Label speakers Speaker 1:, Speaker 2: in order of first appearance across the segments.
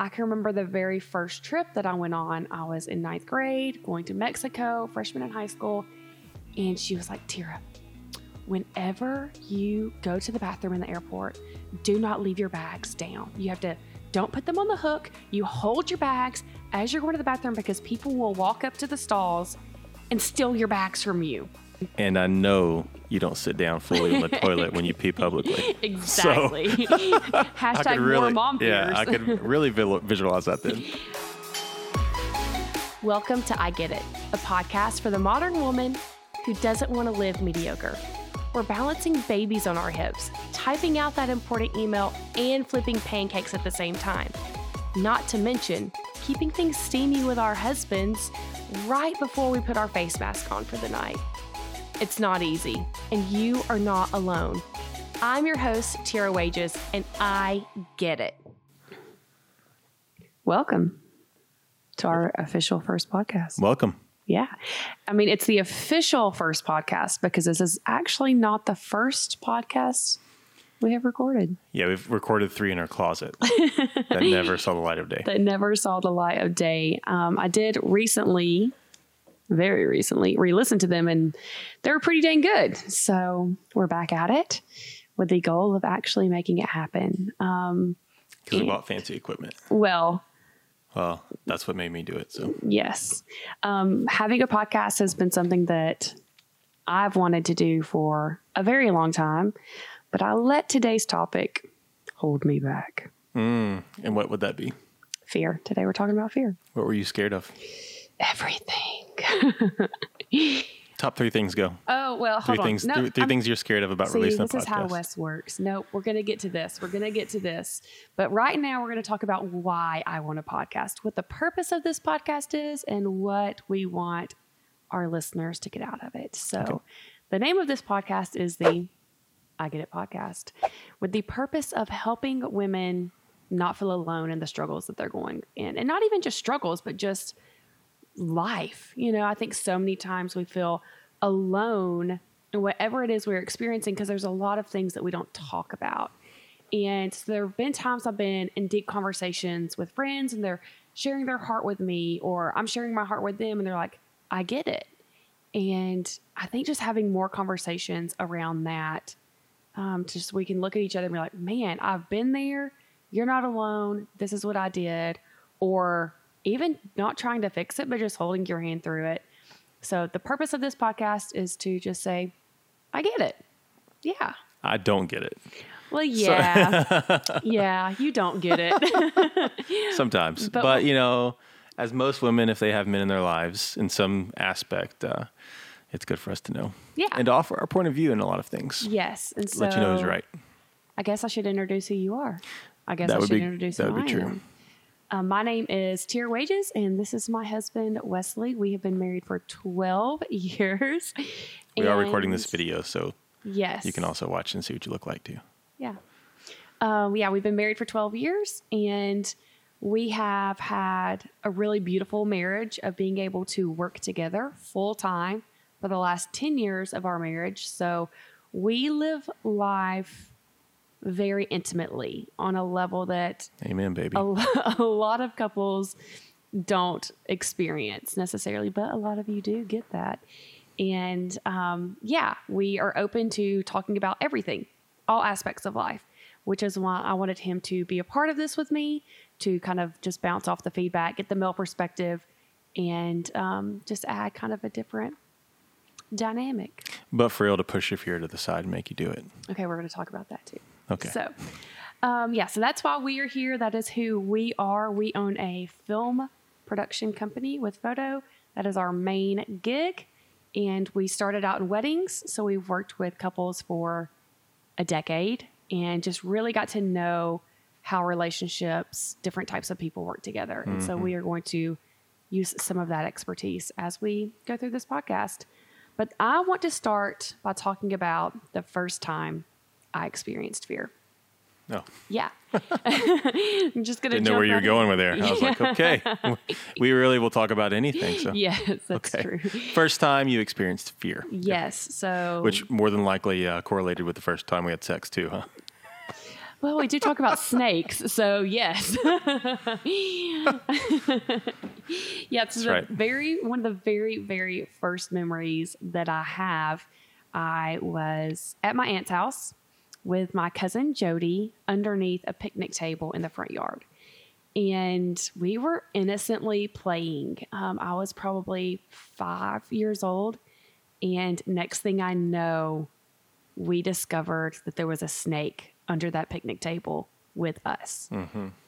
Speaker 1: I can remember the very first trip that I went on. I was in ninth grade, going to Mexico, freshman in high school. And she was like, Tara, whenever you go to the bathroom in the airport, do not leave your bags down. You have to, don't put them on the hook. You hold your bags as you're going to the bathroom because people will walk up to the stalls and steal your bags from you.
Speaker 2: And I know you don't sit down fully on the toilet when you pee publicly.
Speaker 1: Exactly. Hashtag more
Speaker 2: really,
Speaker 1: mom fears.
Speaker 2: yeah, I could really visualize that then.
Speaker 1: Welcome to I Get It, a podcast for the modern woman who doesn't want to live mediocre. We're balancing babies on our hips, typing out that important email, and flipping pancakes at the same time. Not to mention, keeping things steamy with our husbands right before we put our face mask on for the night. It's not easy, and you are not alone. I'm your host, Tara Wages, and I get it. Welcome to our official first podcast.
Speaker 2: Welcome.
Speaker 1: Yeah. I mean, it's the official first podcast because this is actually not the first podcast we have recorded
Speaker 2: Yeah, we've recorded three in our closet that never saw the light of day.
Speaker 1: that never saw the light of day. Um, I did recently, very recently, re listened to them and they're pretty dang good. So we're back at it with the goal of actually making it happen. Um,
Speaker 2: Because we bought fancy equipment.
Speaker 1: well,
Speaker 2: Well, that's what made me do it. So
Speaker 1: Yes. Um, having a podcast has been something that I've wanted to do for a very long time, but I let today's topic hold me back.
Speaker 2: Mm, and what would that be?
Speaker 1: Fear. Today we're talking about fear.
Speaker 2: What were you scared of?
Speaker 1: Everything.
Speaker 2: Top three things go.
Speaker 1: Oh, well,
Speaker 2: Three things.
Speaker 1: No,
Speaker 2: three three things you're scared of about
Speaker 1: See,
Speaker 2: releasing a podcast.
Speaker 1: this is how. Wes works. Nope, we're going to get to this. We're going to get to this. But right now, we're going to talk about why I want a podcast, what the purpose of this podcast is, and what we want our listeners to get out of it. So, the name of this podcast is the I Get It podcast, with the purpose of helping women not feel alone in the struggles that they're going in. And not even just struggles, but just life. You know, I think so many times we feel alone in whatever it is we're experiencing because there's a lot of things that we don't talk about. And so there have been times I've been in deep conversations with friends and they're sharing their heart with me, or I'm sharing my heart with them, and they're like, I get it. And I think just having more conversations around that, um, just we can look at each other and be like, man, I've been there. You're not alone. This is what I did. Or even not trying to fix it, but just holding your hand through it. So the purpose of this podcast is to just say, I get it. Yeah.
Speaker 2: I don't get it
Speaker 1: Well, yeah. yeah, you don't get it.
Speaker 2: sometimes,
Speaker 1: But-
Speaker 2: but, you know, as most women, if they have men in their lives in some aspect, uh, it's good for us to know.
Speaker 1: Yeah.
Speaker 2: and to offer our point of view in a lot of things.
Speaker 1: yes. And so
Speaker 2: Let you know who's right.
Speaker 1: I guess I should introduce who you are. I guess
Speaker 2: That
Speaker 1: I should
Speaker 2: be-
Speaker 1: introduce
Speaker 2: that would be
Speaker 1: I
Speaker 2: true.
Speaker 1: am. Um, my name is Tara Wages, and this is my husband, Wesley. We have been married for 12 years.
Speaker 2: We are recording this video, so
Speaker 1: Yes.
Speaker 2: you can also watch and see what you look like too.
Speaker 1: Yeah. Um, yeah, we've been married for 12 years and we have had a really beautiful marriage of being able to work together full time for the last 10 years of our marriage. So we live life very intimately on a level that
Speaker 2: Amen, baby.
Speaker 1: a, a lot of couples don't experience necessarily, but a lot of you do get that. And um, yeah, we are open to talking about everything, all aspects of life, which is why I wanted him to be a part of this with me to kind of just bounce off the feedback, get the male perspective, and um, just add kind of a different dynamic.
Speaker 2: But for real, to push your fear to the side and make you do it.
Speaker 1: Okay, we're going to talk about that too.
Speaker 2: Okay.
Speaker 1: So, um, yeah, so that's why we are here. That is who we are. We own a film production company with photo. That is our main gig. And we started out in weddings. So we've worked with couples for a decade and just really got to know how relationships, different types of people work together. And so we are going to use some of that expertise as we go through this podcast. But I want to start by talking about the first time I experienced fear.
Speaker 2: No,
Speaker 1: Yeah. I'm just going to
Speaker 2: didn't know where you were going with there. I was like, okay, we really will talk about anything. So
Speaker 1: Yes, that's
Speaker 2: okay.
Speaker 1: true.
Speaker 2: First time you experienced fear,
Speaker 1: Yes. So,
Speaker 2: which more than likely uh, correlated with the first time we had sex too, huh?
Speaker 1: Well, we do talk about snakes, so yes. yeah, it's
Speaker 2: right.
Speaker 1: very one of the very very first memories that I have. I was at my aunt's house with my cousin Jody underneath a picnic table in the front yard, and we were innocently playing. Um, I was probably five years old, and next thing I know, we discovered that there was a snake under that picnic table with us.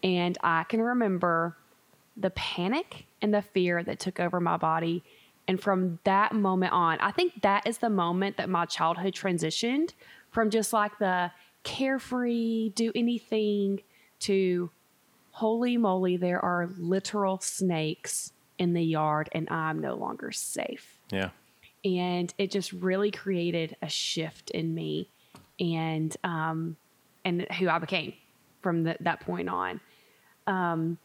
Speaker 1: And I can remember the panic and the fear that took over my body. And from that moment on, I think that is the moment that my childhood transitioned from just like the carefree, do anything to holy moly, there are literal snakes in the yard and I'm no longer safe
Speaker 2: Yeah.
Speaker 1: and it just really created a shift in me and um and who I became from the, that point on um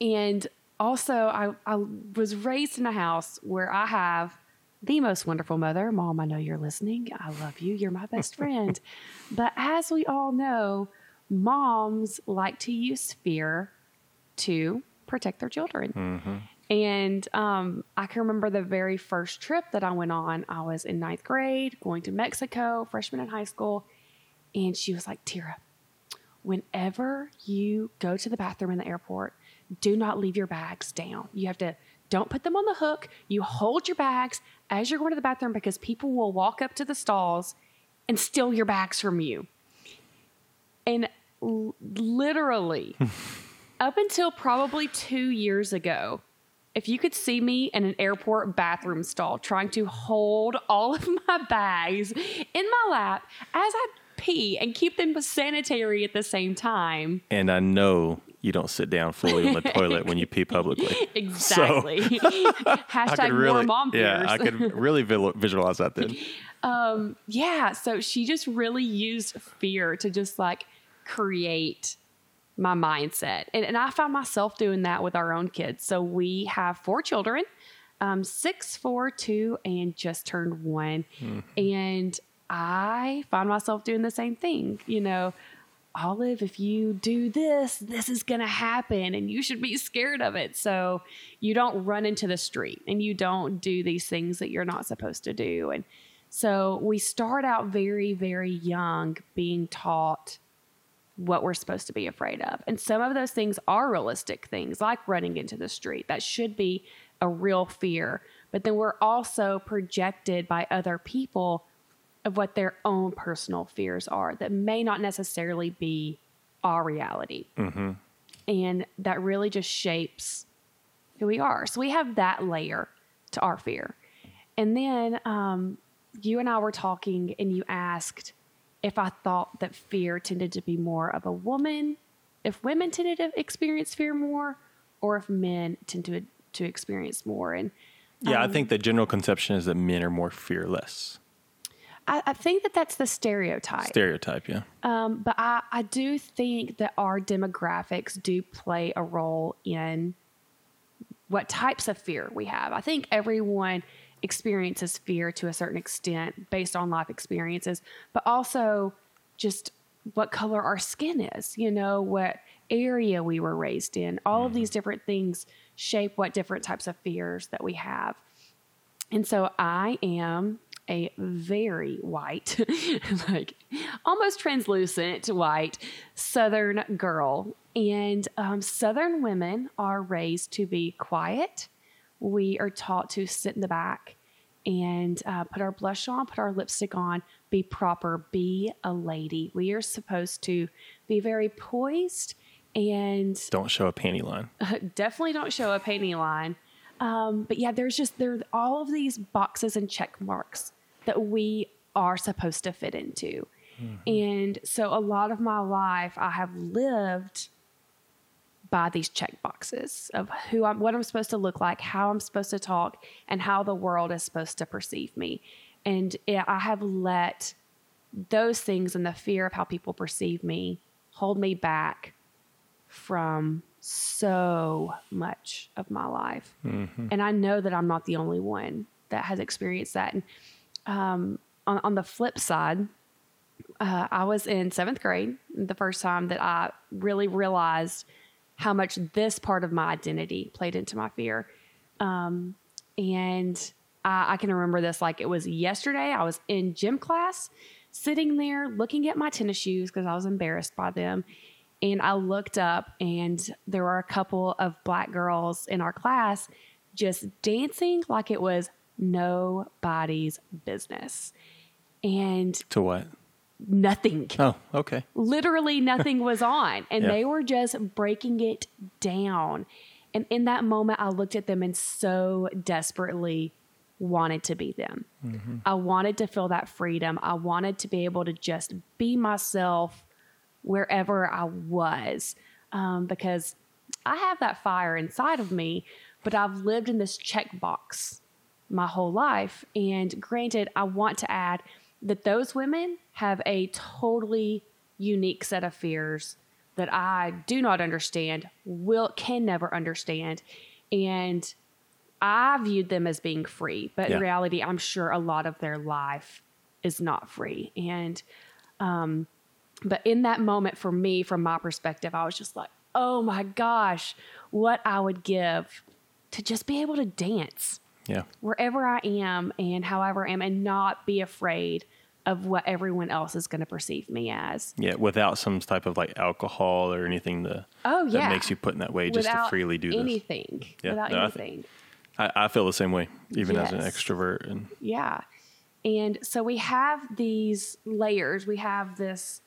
Speaker 1: and also I I was raised in a house where I have the most wonderful mother mom I know you're listening I love you you're my best friend but as we all know moms like to use fear to protect their children and um, I can remember the very first trip that I went on. I was in ninth grade, going to Mexico, freshman in high school. And she was like, Tara, whenever you go to the bathroom in the airport, do not leave your bags down. You have to, don't put them on the hook. You hold your bags as you're going to the bathroom because people will walk up to the stalls and steal your bags from you. And l- literally, up until probably two years ago, if you could see me in an airport bathroom stall trying to hold all of my bags in my lap as I pee and keep them sanitary at the same time.
Speaker 2: And I know you don't sit down fully on the toilet when you pee publicly.
Speaker 1: Exactly.
Speaker 2: I
Speaker 1: Hashtag
Speaker 2: could
Speaker 1: more
Speaker 2: really,
Speaker 1: mom fears.
Speaker 2: yeah, I could really visualize that then.
Speaker 1: yeah, so she just really used fear to just like create my mindset. And, and I found myself doing that with our own kids. So we have four children um, six, four, two, and just turned one. And I find myself doing the same thing. You know, Olive, if you do this, this is going to happen and you should be scared of it. So you don't run into the street and you don't do these things that you're not supposed to do. And so we start out very, very young being taught what we're supposed to be afraid of. And some of those things are realistic things, like running into the street. That should be a real fear. But then we're also projected by other people of what their own personal fears are that may not necessarily be our reality. And that really just shapes who we are. So we have that layer to our fear. And then um, you and I were talking, and you asked if I thought that fear tended to be more of a woman, if women tended to experience fear more, or if men tend to to experience more. And
Speaker 2: Yeah, I think the general conception is that men are more fearless.
Speaker 1: I, I think that that's the stereotype.
Speaker 2: Stereotype, yeah.
Speaker 1: Um, but I, I do think that our demographics do play a role in what types of fear we have. I think everyone experiences fear to a certain extent based on life experiences, but also just what color our skin is, you know, what area we were raised in. All of these different things shape what different types of fears that we have. And so I am a very white, like almost translucent white Southern girl. And um, Southern women are raised to be quiet. We are taught to sit in the back and uh, put our blush on, put our lipstick on, be proper, be a lady. We are supposed to be very poised and
Speaker 2: Don't show a panty line.
Speaker 1: definitely don't show a panty line. Um, but yeah, there's just there are all of these boxes and check marks that we are supposed to fit into. Mm-hmm. And so a lot of my life I have lived by these check boxes of who I'm what I'm supposed to look like, how I'm supposed to talk, and how the world is supposed to perceive me. And I have let those things and the fear of how people perceive me hold me back from so much of my life. Mm-hmm. And I know that I'm not the only one that has experienced that. And um, on, on the flip side, uh, I was in seventh grade, the first time that I really realized how much this part of my identity played into my fear. Um, and I, I can remember this like it was yesterday. I was in gym class, sitting there looking at my tennis shoes because I was embarrassed by them. And I looked up, and there were a couple of black girls in our class just dancing like it was nobody's business. And
Speaker 2: To what?
Speaker 1: nothing
Speaker 2: Oh, okay.
Speaker 1: literally nothing was on and
Speaker 2: Yeah.
Speaker 1: they were just breaking it down and in that moment i looked at them and so desperately wanted to be them i wanted to feel that freedom i wanted to be able to just be myself wherever i was um, because i have that fire inside of me but i've lived in this checkbox my whole life. And granted, I want to add that those women have a totally unique set of fears that I do not understand, will can never understand. And I viewed them as being free, but
Speaker 2: Yeah.
Speaker 1: in reality, I'm sure a lot of their life is not free. And um, but in that moment for me, from my perspective, I was just like, oh my gosh, what I would give to just be able to dance
Speaker 2: Yeah.
Speaker 1: wherever I am and however I am and not be afraid of what everyone else is going to perceive me as.
Speaker 2: Yeah. Without some type of like alcohol or anything to,
Speaker 1: Oh,
Speaker 2: that
Speaker 1: yeah.
Speaker 2: makes you put in that way just to freely do this.
Speaker 1: anything.
Speaker 2: Yeah,
Speaker 1: Without
Speaker 2: no,
Speaker 1: anything.
Speaker 2: I, I feel the same way, even as an extrovert. And
Speaker 1: Yeah. And so we have these layers. We have this,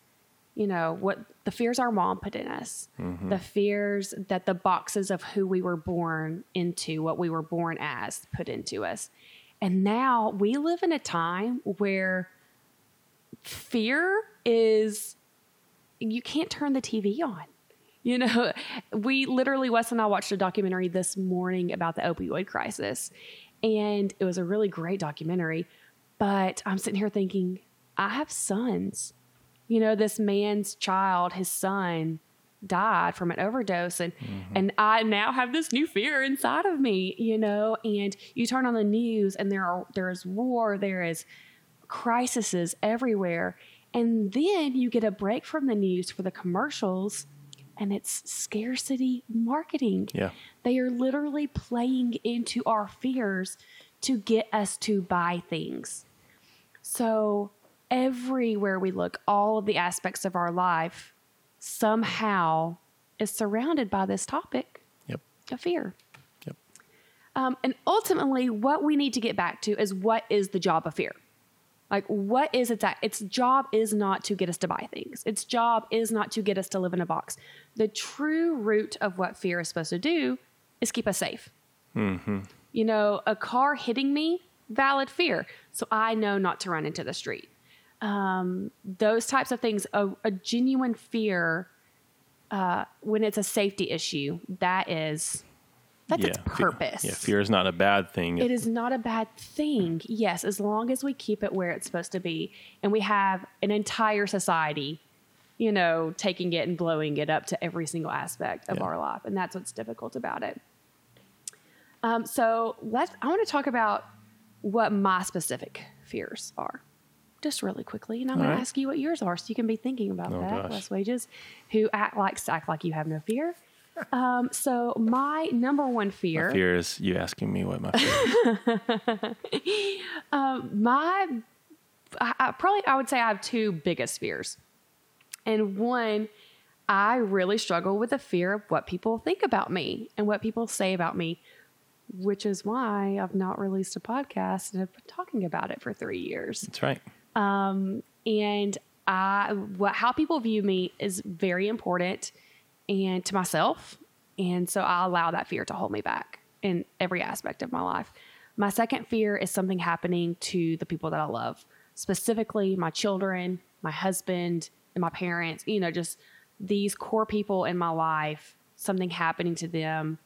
Speaker 1: you know, what the fears our mom put in us, mm-hmm. the fears that the boxes of who we were born into, what we were born as, put into us. And now we live in a time where fear is, you can't turn the TV on. You know, we literally, Wes and I watched a documentary this morning about the opioid crisis, and it was a really great documentary. But I'm sitting here thinking, I have sons. You know, this man's child, his son, died from an overdose, and mm-hmm. and I now have this new fear inside of me. You know, and you turn on the news, and there are there is war, there is crises everywhere. And then you get a break from the news for the commercials, and it's scarcity marketing.
Speaker 2: yeah.
Speaker 1: They are literally playing into our fears to get us to buy things. So, everywhere we look, all of the aspects of our life somehow is surrounded by this topic
Speaker 2: Yep.
Speaker 1: of fear.
Speaker 2: Yep.
Speaker 1: Um, and ultimately, what we need to get back to is what is the job of fear? Like, what is its its job is not to get us to buy things. Its job is not to get us to live in a box. The true root of what fear is supposed to do is keep us safe. You know, a car hitting me, valid fear, so I know not to run into the street. Um, those types of things, a, a genuine fear uh, when it's a safety issue, that is that's its
Speaker 2: fe-
Speaker 1: purpose.
Speaker 2: Yeah. Fear is not a bad thing.
Speaker 1: It is not a bad thing. Yes, as long as we keep it where it's supposed to be and we have an entire society, you know, taking it and blowing it up to every single aspect of
Speaker 2: Yeah.
Speaker 1: our life. And that's what's difficult about it. Um, so let's, I want to talk about what my specific fears are. Just really quickly, and I'm going
Speaker 2: All
Speaker 1: to ask you what yours are, so you can be thinking about
Speaker 2: Oh,
Speaker 1: that.
Speaker 2: gosh.
Speaker 1: Wes wages, who act like act like you have no fear. Um, so my number one fear,
Speaker 2: My fear is you asking me what my fear is.
Speaker 1: my I, I probably I would say I have two biggest fears. And one, I really struggle with the fear of what people think about me and what people say about me, which is why I've not released a podcast and have been talking about it for three years.
Speaker 2: That's right.
Speaker 1: And I what how people view me is very important and to myself. And so I allow that fear to hold me back in every aspect of my life. My second fear is something happening to the people that I love, specifically my children, my husband, and my parents, you know, just these core people in my life, something happening to them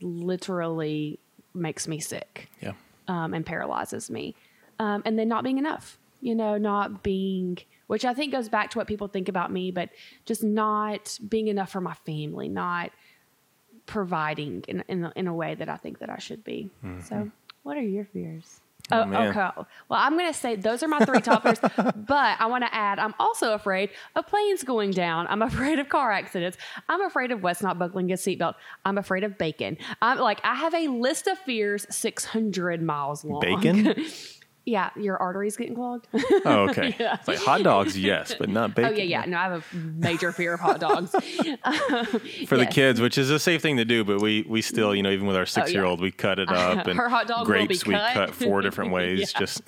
Speaker 1: literally makes me sick
Speaker 2: Yeah.
Speaker 1: um, and paralyzes me. Um, and then not being enough, you know, not being, which I think goes back to what people think about me, but just not being enough for my family, not providing in, in, in a way that I think that I should be. Mm-hmm. So, what are your fears? Oh, oh
Speaker 2: man.
Speaker 1: okay. Well, I'm going to say those are my three toppers, but I want to add I'm also afraid of planes going down. I'm afraid of car accidents. I'm afraid of Wes not buckling his seatbelt. I'm afraid of bacon. I'm like, I have a list of fears 600 miles long.
Speaker 2: Bacon?
Speaker 1: yeah, your arteries getting clogged.
Speaker 2: Oh, okay.
Speaker 1: Yeah.
Speaker 2: It's like hot dogs, yes, but not
Speaker 1: baked.
Speaker 2: oh,
Speaker 1: yeah, yeah. No, I have a major fear of hot dogs.
Speaker 2: For the kids, which is a safe thing to do, but we we still, you know, even with our oh, six year old, we cut it up and
Speaker 1: Her hot dog
Speaker 2: grapes we
Speaker 1: cut.
Speaker 2: cut four different ways. Just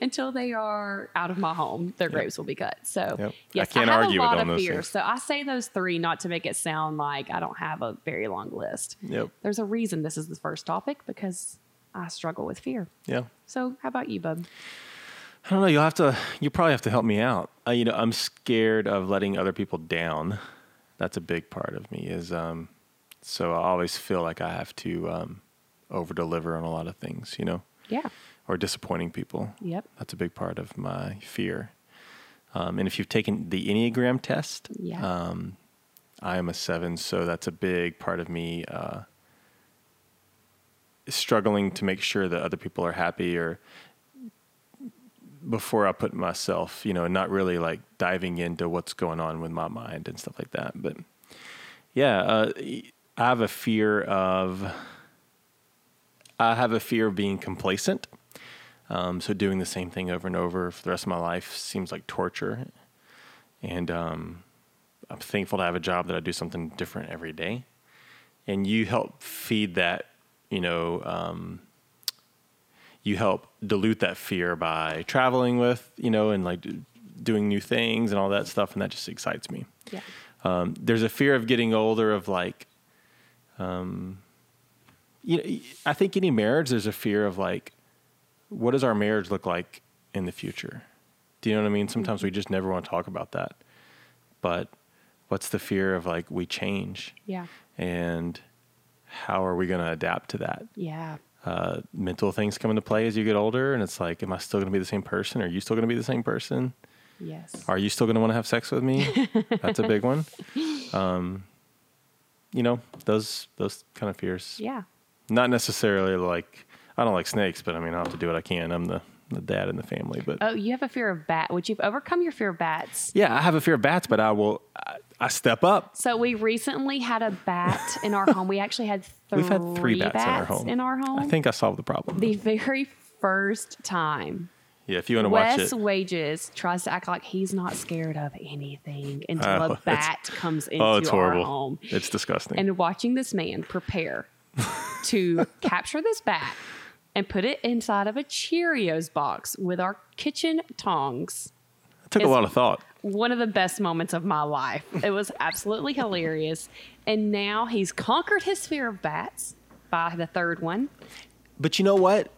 Speaker 1: until they are out of my home, their grapes will be cut. So
Speaker 2: Yep. I
Speaker 1: yes, I,
Speaker 2: can't
Speaker 1: have
Speaker 2: argue
Speaker 1: a lot
Speaker 2: on
Speaker 1: of
Speaker 2: those
Speaker 1: fears. So I say those three not to make it sound like I don't have a very long list.
Speaker 2: yep,
Speaker 1: There's a reason this is the first topic because I struggle with fear.
Speaker 2: yeah.
Speaker 1: So how about you, bub?
Speaker 2: I don't know. You'll have to. You probably have to help me out. Uh, you know, I'm scared of letting other people down. That's a big part of me. Is um, so I always feel like I have to um, over deliver on a lot of things. You know,
Speaker 1: Yeah.
Speaker 2: or disappointing people.
Speaker 1: Yep.
Speaker 2: That's a big part of my fear. Um, and if you've taken the Enneagram test,
Speaker 1: Yeah.
Speaker 2: um, I am a seven, so that's a big part of me uh, struggling to make sure that other people are happy or before I put myself, you know, not really like diving into what's going on with my mind and stuff like that. But yeah, uh, I have a fear of, I have a fear of being complacent. Um, so doing the same thing over and over for the rest of my life seems like torture. And um, I'm thankful to have a job that I do something different every day. And you help feed that, you know, um, you help dilute that fear by traveling with, you know, and like doing new things and all that stuff. And that just excites me.
Speaker 1: Yeah.
Speaker 2: Um, there's a fear of getting older, of like, um, you know, I think any marriage, there's a fear of like, what does our marriage look like in the future? Do you know what I mean? Sometimes we just never want to talk about that. But what's the fear of like we change
Speaker 1: Yeah.
Speaker 2: and how are we going to adapt to that?
Speaker 1: Yeah.
Speaker 2: Uh, mental things come into play as you get older, and it's like, am I still going to be the same person? Are you still going to be the same person?
Speaker 1: Yes.
Speaker 2: Are you still going to want to have sex with me? That's a big one. Um, you know, those those kind of fears.
Speaker 1: Yeah.
Speaker 2: Not necessarily like I don't like snakes, but I mean, I'll have to do what I can. I'm the the dad in the family, but
Speaker 1: Oh, you have a fear of bat. Would you've overcome your fear of bats?
Speaker 2: yeah, I have a fear of bats, but I will. I, I step up.
Speaker 1: So we recently had a bat in our home. We actually had 3
Speaker 2: We've had three bats, in our home.
Speaker 1: in our home.
Speaker 2: I think I solved the problem.
Speaker 1: the very first time
Speaker 2: yeah, if you want to watch
Speaker 1: Wes
Speaker 2: it,
Speaker 1: Wages tries to act like he's not scared of anything until
Speaker 2: Oh,
Speaker 1: a bat comes into
Speaker 2: oh, it's
Speaker 1: our home.
Speaker 2: It's disgusting.
Speaker 1: And watching this man prepare to capture this bat and put it inside of a Cheerios box with our kitchen tongs.
Speaker 2: it took a lot of thought.
Speaker 1: One of the best moments of my life. It was absolutely hilarious. And now he's conquered his fear of bats by the third one.
Speaker 2: But you know what?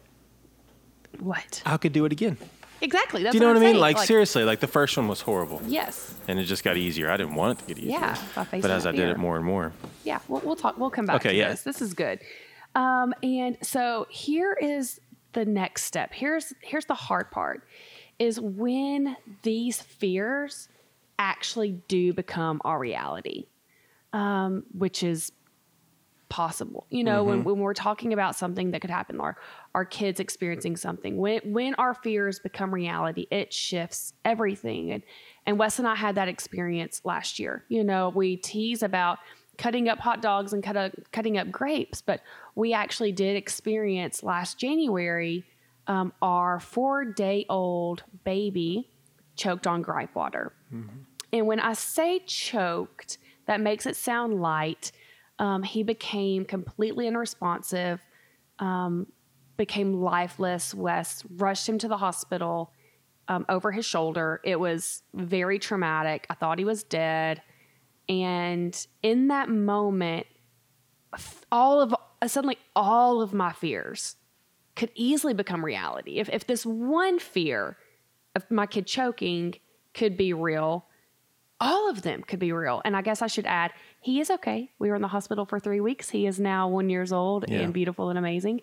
Speaker 1: What?
Speaker 2: I could do it again.
Speaker 1: Exactly. That's
Speaker 2: Do you know what, I mean?
Speaker 1: saying.
Speaker 2: Like, seriously, like the first one was horrible,
Speaker 1: Yes.
Speaker 2: and it just got easier. I didn't want it to get easier.
Speaker 1: Yeah,
Speaker 2: but as I did it more and more,
Speaker 1: Yeah, we'll, we'll talk. We'll come back
Speaker 2: Okay,
Speaker 1: to
Speaker 2: yeah.
Speaker 1: this. This is good. Um, and so here is the next step. Here's here's the hard part: is when these fears actually do become our reality, um, which is possible. You know, when, when we're talking about something that could happen, our our kids experiencing something, when when our fears become reality, it shifts everything. And and Wes and I had that experience last year. You know, we tease about cutting up hot dogs and cut up, cutting up grapes, but we actually did experience last January um, our four day old baby choked on gripe water. And when I say choked, that makes it sound light. Um, he became completely unresponsive, um, became lifeless. Wes rushed him to the hospital um, over his shoulder. It was very traumatic. I thought he was dead. And in that moment, all of suddenly all of my fears could easily become reality. If if this one fear of my kid choking could be real, all of them could be real. And I guess I should add, he is okay. We were in the hospital for three weeks. He is now one years old
Speaker 2: Yeah.
Speaker 1: and beautiful and amazing.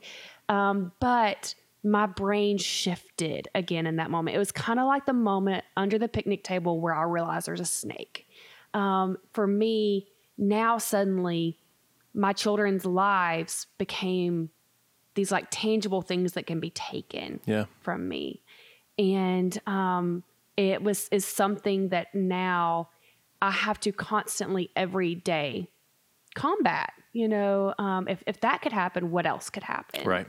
Speaker 1: Um, but my brain shifted again in that moment. It was kind of like the moment under the picnic table where I realized there's a snake. Um, for me, now suddenly my children's lives became these like tangible things that can be taken
Speaker 2: Yeah.
Speaker 1: from me. And um, it was is something that now I have to constantly every day combat. You know, um, if if that could happen, what else could happen?
Speaker 2: Right.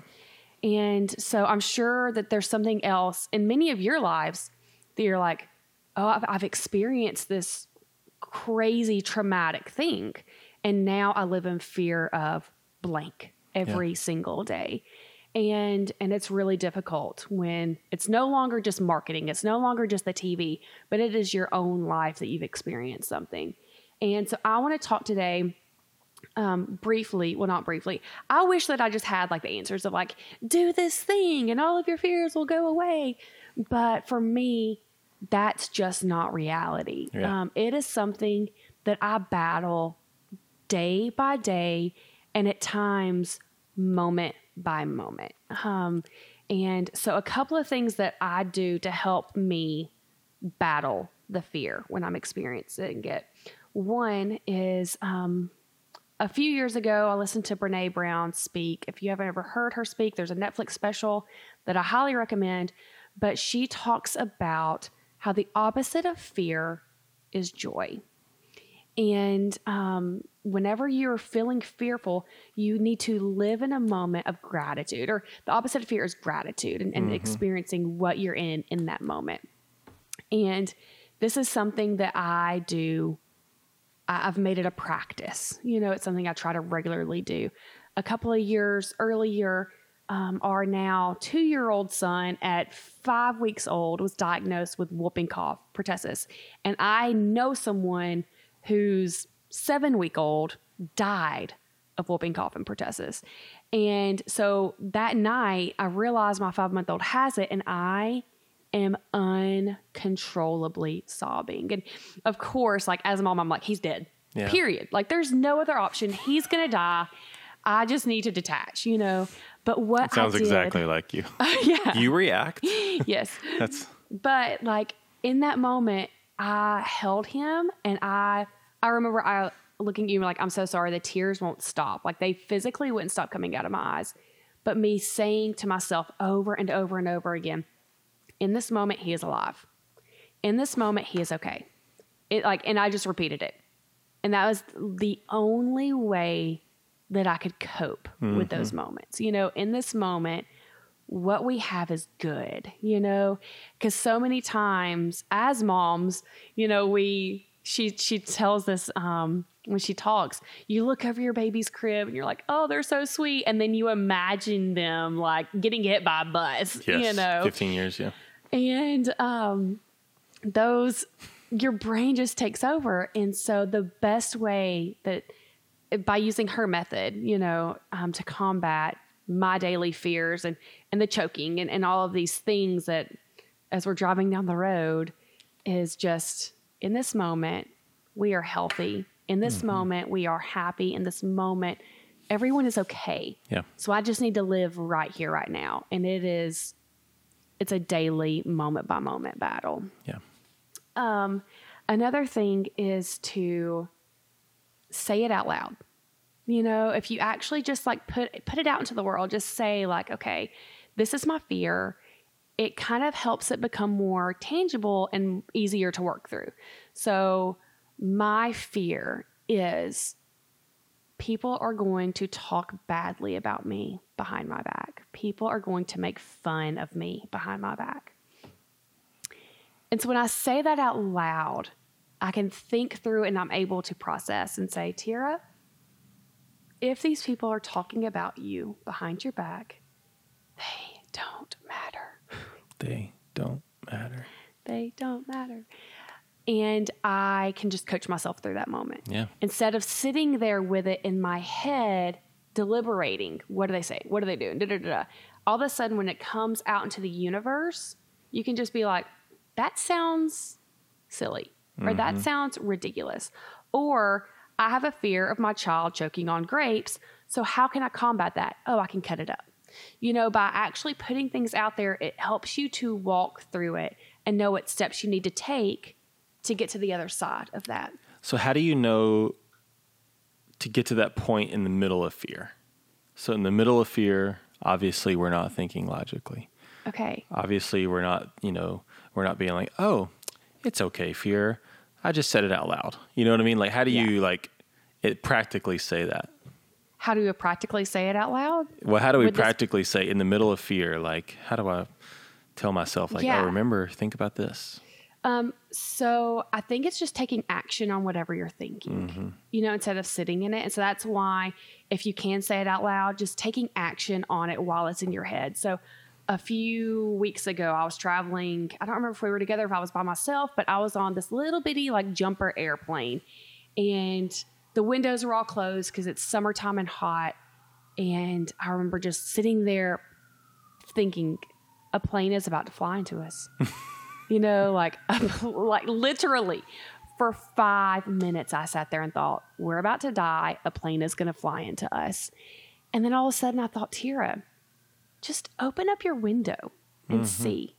Speaker 1: And so I'm sure that there's something else in many of your lives that you're like, oh, I've, I've experienced this crazy traumatic thing. And now I live in fear of blank every single day. And and it's really difficult when it's no longer just marketing, it's no longer just the TV, but it is your own life that you've experienced something. And so I want to talk today um, briefly, well, not briefly. I wish that I just had like the answers of like, do this thing and all of your fears will go away. But for me, that's just not reality.
Speaker 2: Yeah.
Speaker 1: Um, it is something that I battle day by day and at times moment by moment. Um, and so, a couple of things that I do to help me battle the fear when I'm experiencing it. One is um, a few years ago, I listened to Brene Brown speak. If you haven't ever heard her speak, there's a Netflix special that I highly recommend. But she talks about how the opposite of fear is joy. And um, whenever you're feeling fearful, you need to live in a moment of gratitude, or the opposite of fear is gratitude and, and experiencing what you're in in that moment. And this is something that I do I've made it a practice. You know, it's something I try to regularly do. A couple of years earlier, um, our now two year old son at five weeks old was diagnosed with whooping cough, pertussis. And I know someone whose seven week old died of whooping cough and pertussis. And so that night, I realized my five month old has it, and I am uncontrollably sobbing. And of course, like as a mom, I'm like, he's dead.
Speaker 2: Yeah.
Speaker 1: Period. Like there's no other option. He's gonna die. I just need to detach, you know. But what
Speaker 2: Sounds
Speaker 1: I did,
Speaker 2: exactly like you.
Speaker 1: Oh, yeah,
Speaker 2: You react.
Speaker 1: yes.
Speaker 2: That's
Speaker 1: But like in that moment, I held him, and I I remember I looking at you like, I'm so sorry. The tears won't stop. Like they physically wouldn't stop coming out of my eyes. But me saying to myself over and over and over again, in this moment, he is alive. In this moment, he is okay. It like, and I just repeated it. And that was the only way that I could cope with those moments. You know, in this moment, what we have is good, you know? Because so many times as moms, you know, we, she, she tells this, um, when she talks, you look over your baby's crib and you're like, oh, they're so sweet. And then you imagine them like getting hit by a bus,
Speaker 2: yes.
Speaker 1: you know?
Speaker 2: 15 years, yeah.
Speaker 1: and um, those your brain just takes over and so the best way that by using her method you know um, to combat my daily fears and and the choking and, and all of these things that as we're driving down the road is just in this moment we are healthy in this moment we are happy in this moment everyone is okay
Speaker 2: Yeah.
Speaker 1: so i just need to live right here right now and it is it's a daily moment by moment battle.
Speaker 2: Yeah.
Speaker 1: Um, another thing is to say it out loud. You know, if you actually just like put put it out into the world, just say like, okay, this is my fear. It kind of helps it become more tangible and easier to work through. So, my fear is people are going to talk badly about me behind my back. People are going to make fun of me behind my back. And so when I say that out loud, I can think through and I'm able to process and say, Tara, if these people are talking about you behind your back, they don't matter.
Speaker 2: They don't matter.
Speaker 1: They don't matter. And I can just coach myself through that moment.
Speaker 2: Yeah.
Speaker 1: Instead of sitting there with it in my head, deliberating, what do they say? What are they doing? Da, da, da, da. All of a sudden, when it comes out into the universe, you can just be like, that sounds silly, or that mm-hmm. sounds ridiculous. Or I have a fear of my child choking on grapes. So, how can I combat that? Oh, I can cut it up. You know, by actually putting things out there, it helps you to walk through it and know what steps you need to take to get to the other side of that.
Speaker 2: So, how do you know to get to that point in the middle of fear? So, in the middle of fear, obviously we're not thinking logically.
Speaker 1: Okay.
Speaker 2: Obviously we're not, you know, we're not being like, "Oh, it's okay, fear. I just said it out loud." You know what I mean? Like how do you
Speaker 1: Yeah.
Speaker 2: like it practically say that?
Speaker 1: How do you practically say it out loud?
Speaker 2: Well, how do we
Speaker 1: this-
Speaker 2: practically say in the middle of fear like how do I tell myself like,
Speaker 1: Yeah.
Speaker 2: "Oh, remember, think about this."
Speaker 1: Um, so I think it's just taking action on whatever you're thinking,
Speaker 2: Mm-hmm.
Speaker 1: you know, instead of sitting in it. And so that's why, if you can say it out loud, just taking action on it while it's in your head. So a few weeks ago, I was traveling. I don't remember if we were together, if I was by myself, but I was on this little bitty like jumper airplane, and the windows were all closed because it's summertime and hot. And I remember just sitting there thinking, a plane is about to fly into us you know, like like literally for five minutes I sat there and thought, we're about to die. A plane is going to fly into us. And then all of a sudden I thought, Tara, just open up your window and mm-hmm. see.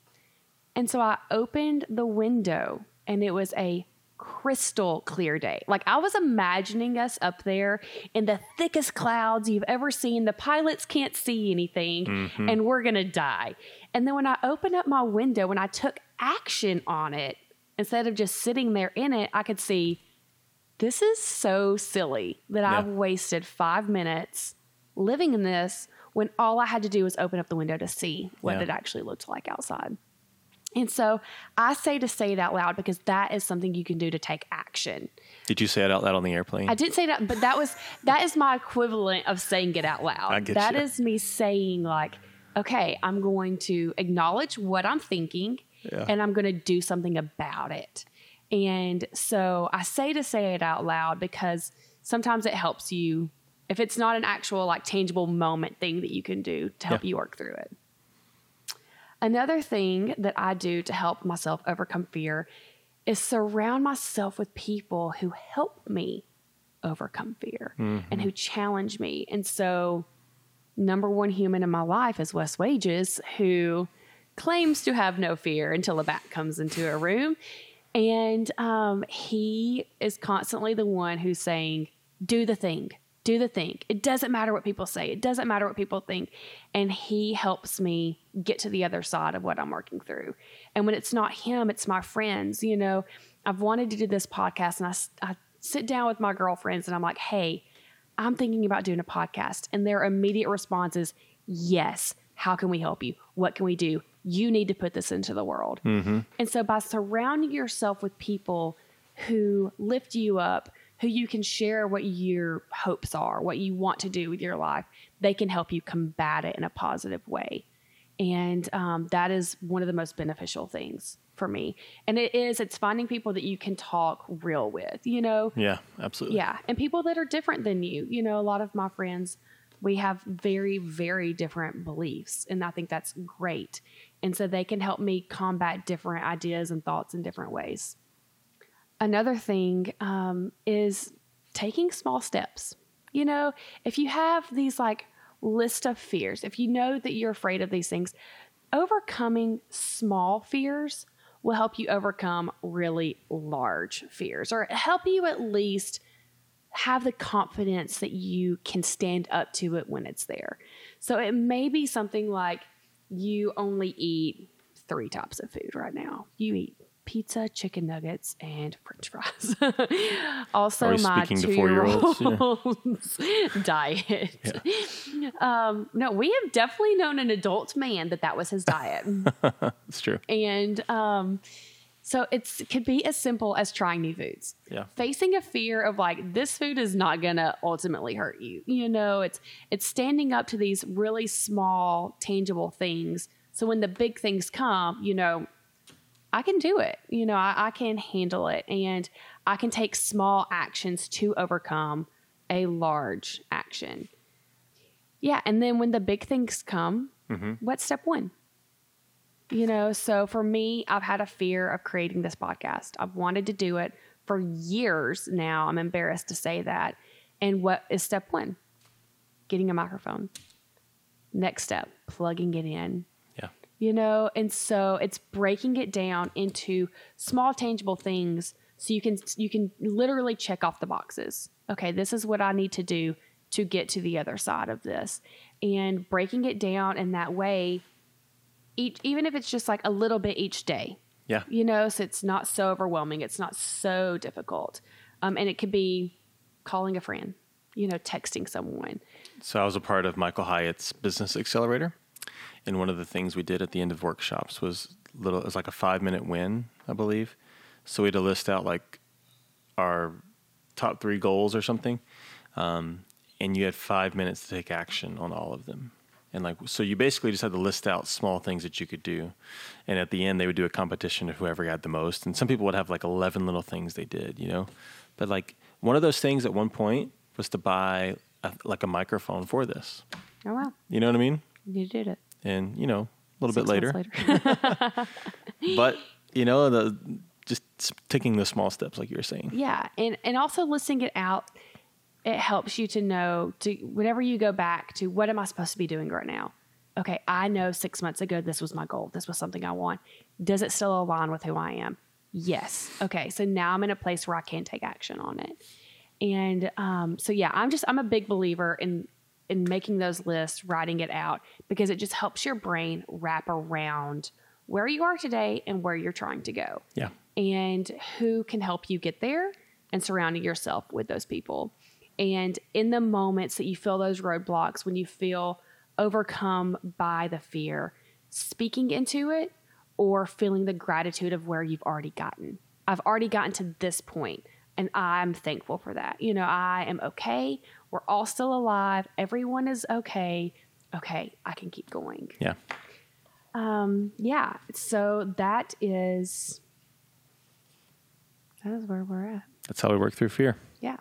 Speaker 1: And so I opened the window and it was a crystal clear day. Like I was imagining us up there in the thickest clouds you've ever seen. The pilots can't see anything mm-hmm. and we're going to die. And then when I opened up my window, when I took action on it, instead of just sitting there in it, I could see this is so silly that I've wasted five minutes living in this when all I had to do was open up the window to see what
Speaker 2: Yeah.
Speaker 1: it actually looked like outside. And so I say to say it out loud because that is something you can do to take action.
Speaker 2: Did you say it out loud on the airplane?
Speaker 1: I didn't say that, but that was that is my equivalent of saying it out loud.
Speaker 2: I get
Speaker 1: That
Speaker 2: you.
Speaker 1: is me saying like, okay, I'm going to acknowledge what I'm thinking
Speaker 2: Yeah.
Speaker 1: and I'm going to do something about it. And so I say to say it out loud because sometimes it helps you if it's not an actual like tangible moment thing that you can do to help
Speaker 2: Yeah.
Speaker 1: you work through it. Another thing that I do to help myself overcome fear is surround myself with people who help me overcome fear and who challenge me. And so, number one human in my life is Wes Wages, who claims to have no fear until a bat comes into a room. And um, he is constantly the one who's saying, Do the thing, do the thing. It doesn't matter what people say, it doesn't matter what people think. And he helps me get to the other side of what I'm working through. And when it's not him, it's my friends. You know, I've wanted to do this podcast and I sit down with my girlfriends and I'm like, Hey, I'm thinking about doing a podcast. And their immediate response is, Yes. How can we help you? What can we do? You need to put this into the world. Mm-hmm. And so, by surrounding yourself with people who lift you up, who you can share what your hopes are, what you want to do with your life, they can help you combat it in a positive way. And um, that is one of the most beneficial things for me. And it is, it's finding people that you can talk real with, you know?
Speaker 2: yeah, absolutely.
Speaker 1: Yeah, and people that are different than you. You know, a lot of my friends, we have very, very different beliefs, and I think that's great. And so they can help me combat different ideas and thoughts in different ways. Another thing um, is taking small steps. You know, if you have these like list of fears, if you know that you're afraid of these things, overcoming small fears will help you overcome really large fears or help you at least have the confidence that you can stand up to it when it's there. So it may be something like you only eat three types of food right now. You eat pizza, chicken nuggets, and french fries. also, my
Speaker 2: speaking to four-year-olds? Yeah.
Speaker 1: two-year-old's diet. Um, no, we have definitely known an adult man that that was his diet.
Speaker 2: It's true.
Speaker 1: And um, so it's it could be as simple as trying new foods.
Speaker 2: Yeah.
Speaker 1: Facing a fear of like this food is not gonna ultimately hurt you. You know, it's it's standing up to these really small, tangible things. So when the big things come, you know, I can do it. You know, I, I can handle it and I can take small actions to overcome a large action. Yeah. And then when the big things come, mm-hmm. what's step one? You know, so for me, I've had a fear of creating this podcast. I've wanted to do it for years now. I'm embarrassed to say that. And what is step one? Getting a microphone. Next step, plugging it in. You know? And so it's breaking it down into small tangible things so you can you can literally check off the boxes. Okay this is what i need to do to get to the other side of this. And breaking it down in that way each even if it's just like a little bit each day
Speaker 2: Yeah.
Speaker 1: you know? So it's not so overwhelming. It's not so difficult. Um, and it could be calling a friend you know texting someone.
Speaker 2: So I was a part of Michael Hyatt's Business Accelerator, and one of the things we did at the end of workshops was little. It was like a five minute win, I believe. So we had to list out like our top three goals or something, um, and you had five minutes to take action on all of them. And like, so you basically just had to list out small things that you could do, and at the end they would do a competition of whoever had the most. And some people would have like eleven little things they did, you know. But like one of those things at one point was to buy a, like a microphone for this.
Speaker 1: oh wow
Speaker 2: You know what I mean?
Speaker 1: you did it
Speaker 2: And you know, a little bit
Speaker 1: Six
Speaker 2: later, but you know, the just taking the small steps, like you were saying.
Speaker 1: Yeah, and and also listing it out, it helps you to know to whenever you go back to what am I supposed to be doing right now. Okay, I know six months ago this was my goal. This was something I want. Does it still align with who I am? Yes. Okay, so now I'm in a place where I can take action on it. And um, so yeah, I'm just I'm a big believer in in making those lists, writing it out because it just helps your brain wrap around where you are today and where you're trying to go
Speaker 2: Yeah,
Speaker 1: and who can help you get there and surrounding yourself with those people. And in the moments that you feel those roadblocks, when you feel overcome by the fear, speaking into it or feeling the gratitude of where you've already gotten. I've already gotten to this point and I'm thankful for that. You know, I am okay. We're all still alive. Everyone is okay. Okay, I can keep going.
Speaker 2: yeah,
Speaker 1: Um, yeah. So that is that is where we're at.
Speaker 2: that's how we work through fear.
Speaker 1: Yeah.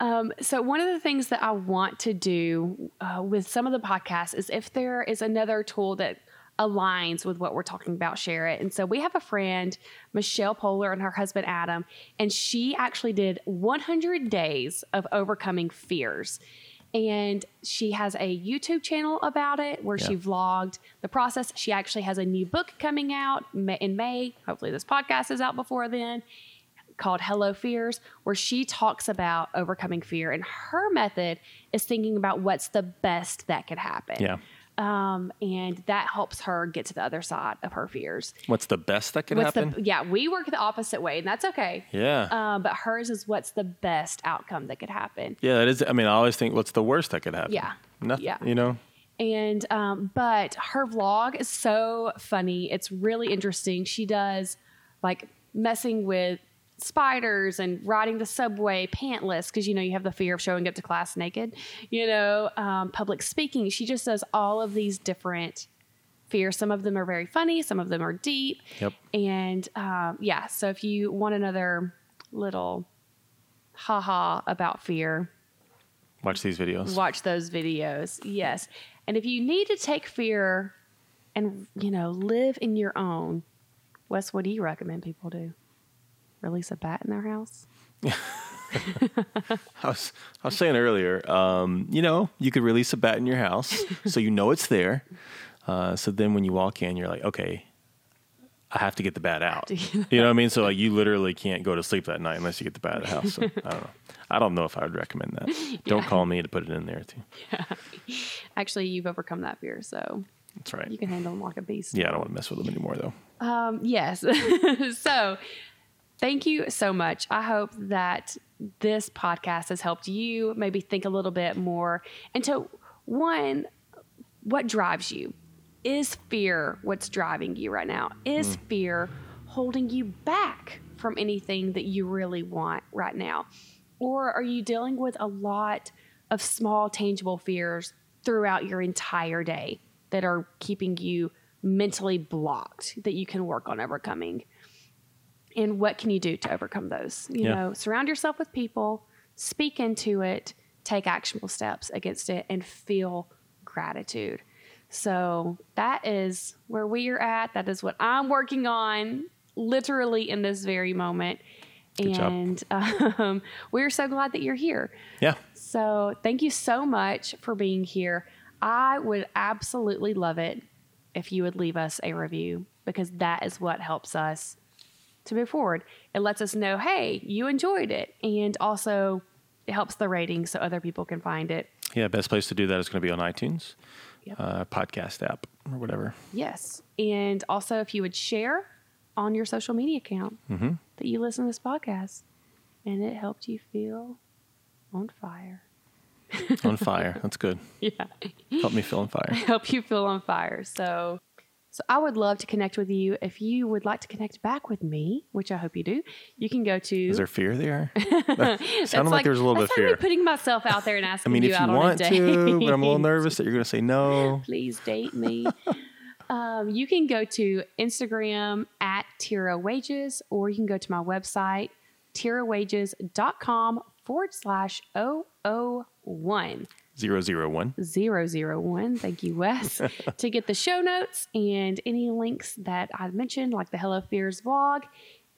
Speaker 1: Um, so one of the things that I want to do uh, with some of the podcasts is if there is another tool that aligns with what we're talking about, share it. And so we have a friend, Michelle Poler, and her husband Adam, and she actually did 100 days of overcoming fears. And she has a YouTube channel about it where she vlogged the process. She actually has a new book coming out in May. Hopefully, this podcast is out before then called Hello Fears, where she talks about overcoming fear. And her method is thinking about what's the best that could happen.
Speaker 2: Yeah.
Speaker 1: Um, and that helps her get to the other side of her fears.
Speaker 2: What's the best that could
Speaker 1: What's
Speaker 2: happen?
Speaker 1: the yeah, we work the opposite way, and that's okay.
Speaker 2: yeah,
Speaker 1: Um, but hers is what's the best outcome that could happen.
Speaker 2: yeah. That is. I mean, I always think, what's the worst that could happen?
Speaker 1: Yeah.
Speaker 2: nothing.
Speaker 1: Yeah.
Speaker 2: You know.
Speaker 1: And um, but her vlog is so funny. It's really interesting. She does like messing with spiders and riding the subway pantless because you know you have the fear of showing up to class naked. You know, um, public speaking. She just does all of these different fears. Some of them are very funny. Some of them are deep.
Speaker 2: Yep.
Speaker 1: And um, yeah, so if you want another little haha about fear,
Speaker 2: Watch these videos.
Speaker 1: watch those videos. Yes. And if you need to take fear and, you know, live in your own, Wes, what do you recommend people do? Release a bat in their house?
Speaker 2: I was, I was saying earlier, um, you know, you could release a bat in your house so you know it's there. Uh, so then when you walk in, you're like, okay, I have to get the bat out. You know what I mean? So like you literally can't go to sleep that night unless you get the bat out of the house. So, I don't know. I don't know if I would recommend that. Don't
Speaker 1: Yeah.
Speaker 2: call me to put it in there too.
Speaker 1: Actually, you've overcome that fear, so
Speaker 2: That's right.
Speaker 1: you can handle them like a beast.
Speaker 2: Yeah, I don't want to mess with them anymore though.
Speaker 1: Um, yes. so thank you so much. I hope that this podcast has helped you maybe think a little bit more into one, what drives you? Is fear what's driving you right now? Is mm. fear holding you back from anything that you really want right now? Or are you dealing with a lot of small, tangible fears throughout your entire day that are keeping you mentally blocked that you can work on overcoming? And what can you do to overcome those? You
Speaker 2: Yeah.
Speaker 1: know, surround yourself with people, speak into it, take actionable steps against it, and feel gratitude. So that is where we are at. That is what I'm working on literally in this very moment.
Speaker 2: Good
Speaker 1: and um, we're so glad that you're here.
Speaker 2: Yeah.
Speaker 1: So thank you so much for being here. I would absolutely love it if you would leave us a review because that is what helps us to move forward. It lets us know, hey, you enjoyed it. And also, it helps the rating so other people can find it.
Speaker 2: Yeah, best place to do that is going to be on iTunes,
Speaker 1: Yep.
Speaker 2: uh, podcast app, or whatever.
Speaker 1: Yes. And also, if you would share on your social media account
Speaker 2: hmm
Speaker 1: that you listen to this podcast and it helped you feel on fire.
Speaker 2: on fire. That's good.
Speaker 1: Yeah.
Speaker 2: Help me feel on fire.
Speaker 1: help you feel on fire. So, so I would love to connect with you. If you would like to connect back with me, which I hope you do, you can go to.
Speaker 2: Is there fear there? Sounded like, there was a little bit of
Speaker 1: like
Speaker 2: fear.
Speaker 1: putting myself out there and asking.
Speaker 2: I mean,
Speaker 1: you
Speaker 2: if you want to, but I'm a little nervous that you're going to say no.
Speaker 1: Please date me. um, you can go to Instagram at Tara Wages, or you can go to my website, tarawages.com forward slash 001.
Speaker 2: Zero zero one.
Speaker 1: 001. Thank you, Wes, to get the show notes and any links that I mentioned, like the Hello Fears vlog.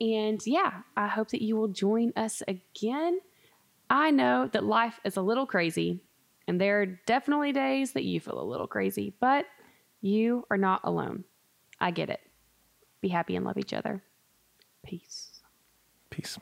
Speaker 1: And yeah, I hope that you will join us again. I know that life is a little crazy, and there are definitely days that you feel a little crazy, but you are not alone. I get it. Be happy and love each other. Peace.
Speaker 2: Peace.